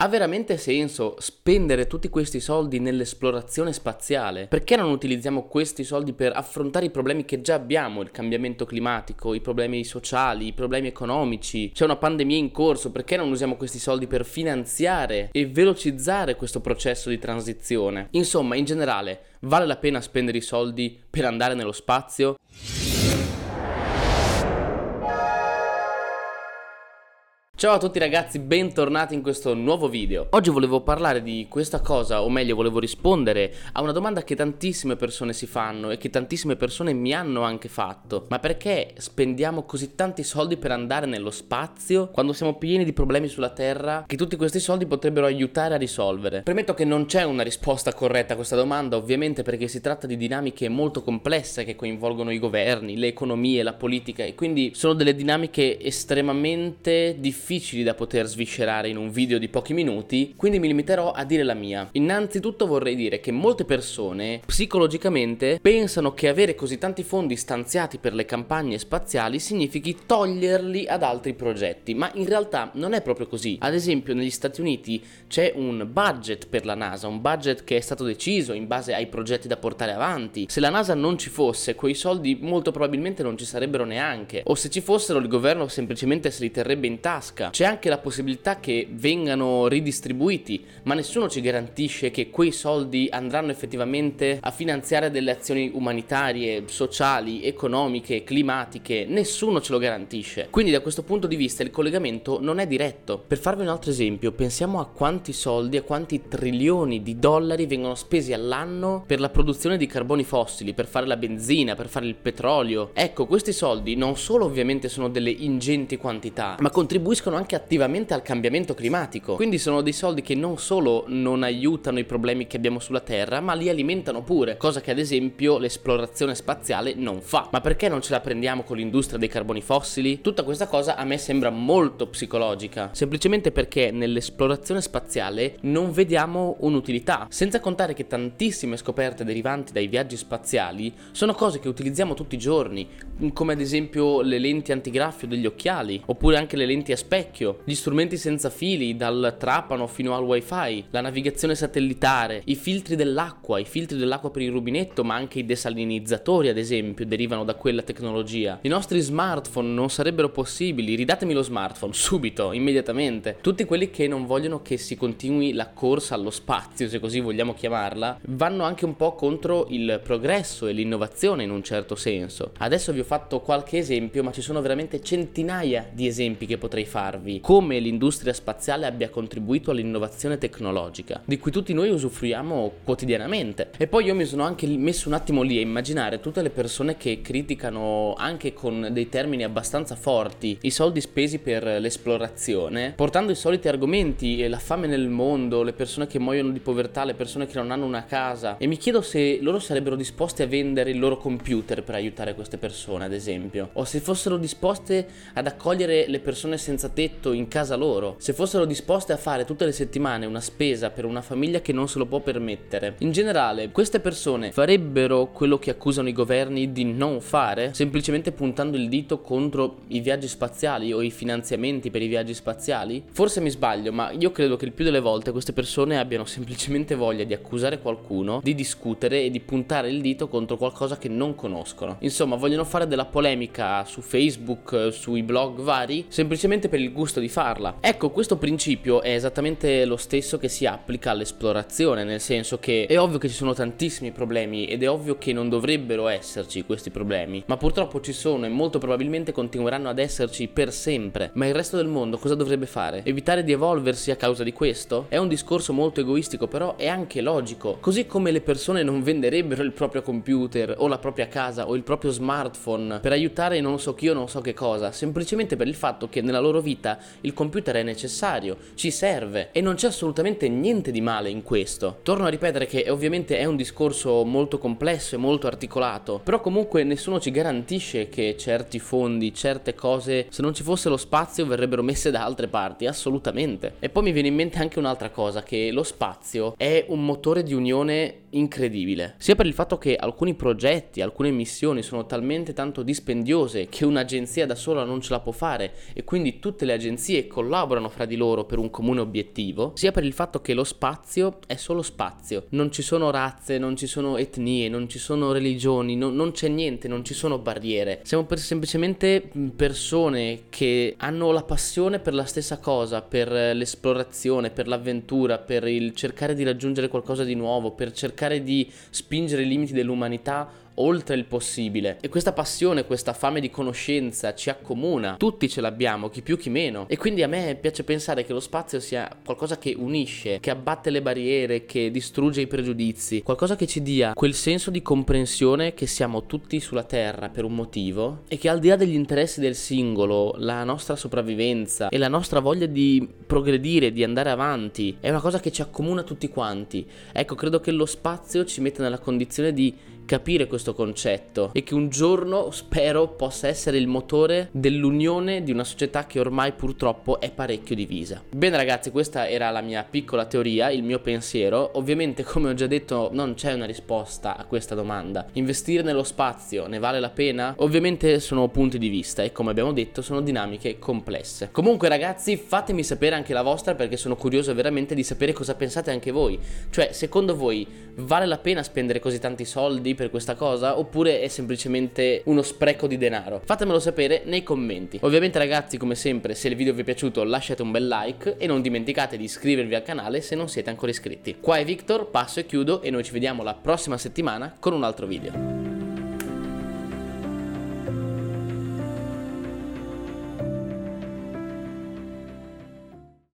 Ha veramente senso spendere tutti questi soldi nell'esplorazione spaziale? Perché non utilizziamo questi soldi per affrontare i problemi che già abbiamo, il cambiamento climatico, i problemi sociali, i problemi economici? C'è una pandemia in corso, perché non usiamo questi soldi per finanziare e velocizzare questo processo di transizione? Insomma, in generale, vale la pena spendere i soldi per andare nello spazio? Ciao a tutti ragazzi, bentornati in questo nuovo video. Oggi volevo parlare di questa cosa, o meglio volevo rispondere a una domanda che tantissime persone si fanno e che tantissime persone mi hanno anche fatto. Ma perché spendiamo così tanti soldi per andare nello spazio quando siamo pieni di problemi sulla Terra che tutti questi soldi potrebbero aiutare a risolvere? Premetto che non c'è una risposta corretta a questa domanda, ovviamente perché si tratta di dinamiche molto complesse che coinvolgono i governi, le economie, la politica e quindi sono delle dinamiche estremamente difficili difficili da poter sviscerare in un video di pochi minuti, quindi mi limiterò a dire la mia. Innanzitutto vorrei dire che molte persone psicologicamente pensano che avere così tanti fondi stanziati per le campagne spaziali significhi toglierli ad altri progetti, ma in realtà non è proprio così. Ad esempio negli Stati Uniti c'è un budget per la NASA, un budget che è stato deciso in base ai progetti da portare avanti. Se la NASA non ci fosse, quei soldi molto probabilmente non ci sarebbero neanche, o se ci fossero il governo semplicemente se li terrebbe in tasca tasca. C'è anche la possibilità che vengano ridistribuiti, ma nessuno ci garantisce che quei soldi andranno effettivamente a finanziare delle azioni umanitarie, sociali, economiche, climatiche. Nessuno ce lo garantisce. Quindi da questo punto di vista il collegamento non è diretto. Per farvi un altro esempio, pensiamo a quanti soldi, a quanti trilioni di dollari vengono spesi all'anno per la produzione di carboni fossili, per fare la benzina, per fare il petrolio. Ecco, questi soldi non solo ovviamente sono delle ingenti quantità, ma contribuiscono contribuiscono anche attivamente al cambiamento climatico. Quindi sono dei soldi che non solo non aiutano i problemi che abbiamo sulla Terra, ma li alimentano pure, cosa che ad esempio l'esplorazione spaziale non fa. Ma perché non ce la prendiamo con l'industria dei carboni fossili? Tutta questa cosa a me sembra molto psicologica, semplicemente perché nell'esplorazione spaziale non vediamo un'utilità, senza contare che tantissime scoperte derivanti dai viaggi spaziali sono cose che utilizziamo tutti i giorni, come ad esempio le lenti antigraffio degli occhiali, oppure anche le lenti a specchio specchio, gli strumenti senza fili dal trapano fino al wifi, la navigazione satellitare, i filtri dell'acqua, i filtri dell'acqua per il rubinetto, ma anche i desalinizzatori ad esempio derivano da quella tecnologia. I nostri smartphone non sarebbero possibili, ridatemi lo smartphone subito, immediatamente. Tutti quelli che non vogliono che si continui la corsa allo spazio, se così vogliamo chiamarla, vanno anche un po' contro il progresso e l'innovazione in un certo senso. Adesso vi ho fatto qualche esempio, ma ci sono veramente centinaia di esempi che potrei fare mostrarvi come l'industria spaziale abbia contribuito all'innovazione tecnologica, di cui tutti noi usufruiamo quotidianamente. E poi io mi sono anche messo un attimo lì a immaginare tutte le persone che criticano anche con dei termini abbastanza forti i soldi spesi per l'esplorazione, portando i soliti argomenti, la fame nel mondo, le persone che muoiono di povertà, le persone che non hanno una casa, e mi chiedo se loro sarebbero disposti a vendere il loro computer per aiutare queste persone, ad esempio, o se fossero disposte ad accogliere le persone senza tetto in casa loro, se fossero disposte a fare tutte le settimane una spesa per una famiglia che non se lo può permettere. In generale, queste persone farebbero quello che accusano i governi di non fare, semplicemente puntando il dito contro i viaggi spaziali o i finanziamenti per i viaggi spaziali? Forse mi sbaglio, ma io credo che il più delle volte queste persone abbiano semplicemente voglia di accusare qualcuno, di discutere e di puntare il dito contro qualcosa che non conoscono. Insomma, vogliono fare della polemica su Facebook, sui blog vari, semplicemente per il il gusto di farla. Ecco, questo principio è esattamente lo stesso che si applica all'esplorazione, nel senso che è ovvio che ci sono tantissimi problemi ed è ovvio che non dovrebbero esserci questi problemi, ma purtroppo ci sono e molto probabilmente continueranno ad esserci per sempre. Ma il resto del mondo cosa dovrebbe fare? Evitare di evolversi a causa di questo? È un discorso molto egoistico, però è anche logico. Così come le persone non venderebbero il proprio computer o la propria casa o il proprio smartphone per aiutare non so chi o non so che cosa, semplicemente per il fatto che nella loro vita vita il computer è necessario, ci serve e non c'è assolutamente niente di male in questo. Torno a ripetere che ovviamente è un discorso molto complesso e molto articolato, però comunque nessuno ci garantisce che certi fondi, certe cose, se non ci fosse lo spazio verrebbero messe da altre parti, assolutamente. E poi mi viene in mente anche un'altra cosa, che lo spazio è un motore di unione incredibile, sia per il fatto che alcuni progetti, alcune missioni sono talmente tanto dispendiose che un'agenzia da sola non ce la può fare e quindi tutti tutte le agenzie collaborano fra di loro per un comune obiettivo, sia per il fatto che lo spazio è solo spazio. Non ci sono razze, non ci sono etnie, non ci sono religioni, no, non c'è niente, non ci sono barriere. Siamo per semplicemente persone che hanno la passione per la stessa cosa, per l'esplorazione, per l'avventura, per il cercare di raggiungere qualcosa di nuovo, per cercare di spingere i limiti dell'umanità oltre il possibile. E questa passione, questa fame di conoscenza ci accomuna. Tutti ce l'abbiamo, chi più chi meno. E quindi a me piace pensare che lo spazio sia qualcosa che unisce, che abbatte le barriere, che distrugge i pregiudizi, qualcosa che ci dia quel senso di comprensione che siamo tutti sulla Terra per un motivo e che al di là degli interessi del singolo, la nostra sopravvivenza e la nostra voglia di progredire, di andare avanti, è una cosa che ci accomuna tutti quanti. Ecco, credo che lo spazio ci metta nella condizione di capire questo concetto e che un giorno spero possa essere il motore dell'unione di una società che ormai purtroppo è parecchio divisa. Bene ragazzi, questa era la mia piccola teoria, il mio pensiero. Ovviamente come ho già detto non c'è una risposta a questa domanda. Investire nello spazio ne vale la pena? Ovviamente sono punti di vista e come abbiamo detto sono dinamiche complesse. Comunque ragazzi fatemi sapere anche la vostra perché sono curioso veramente di sapere cosa pensate anche voi. Cioè secondo voi vale la pena spendere così tanti soldi per questa cosa oppure è semplicemente uno spreco di denaro? Fatemelo sapere nei commenti. Ovviamente ragazzi come sempre se il video vi è piaciuto lasciate un bel like e non dimenticate di iscrivervi al canale se non siete ancora iscritti. Qua è Victor, passo e chiudo e noi ci vediamo la prossima settimana con un altro video.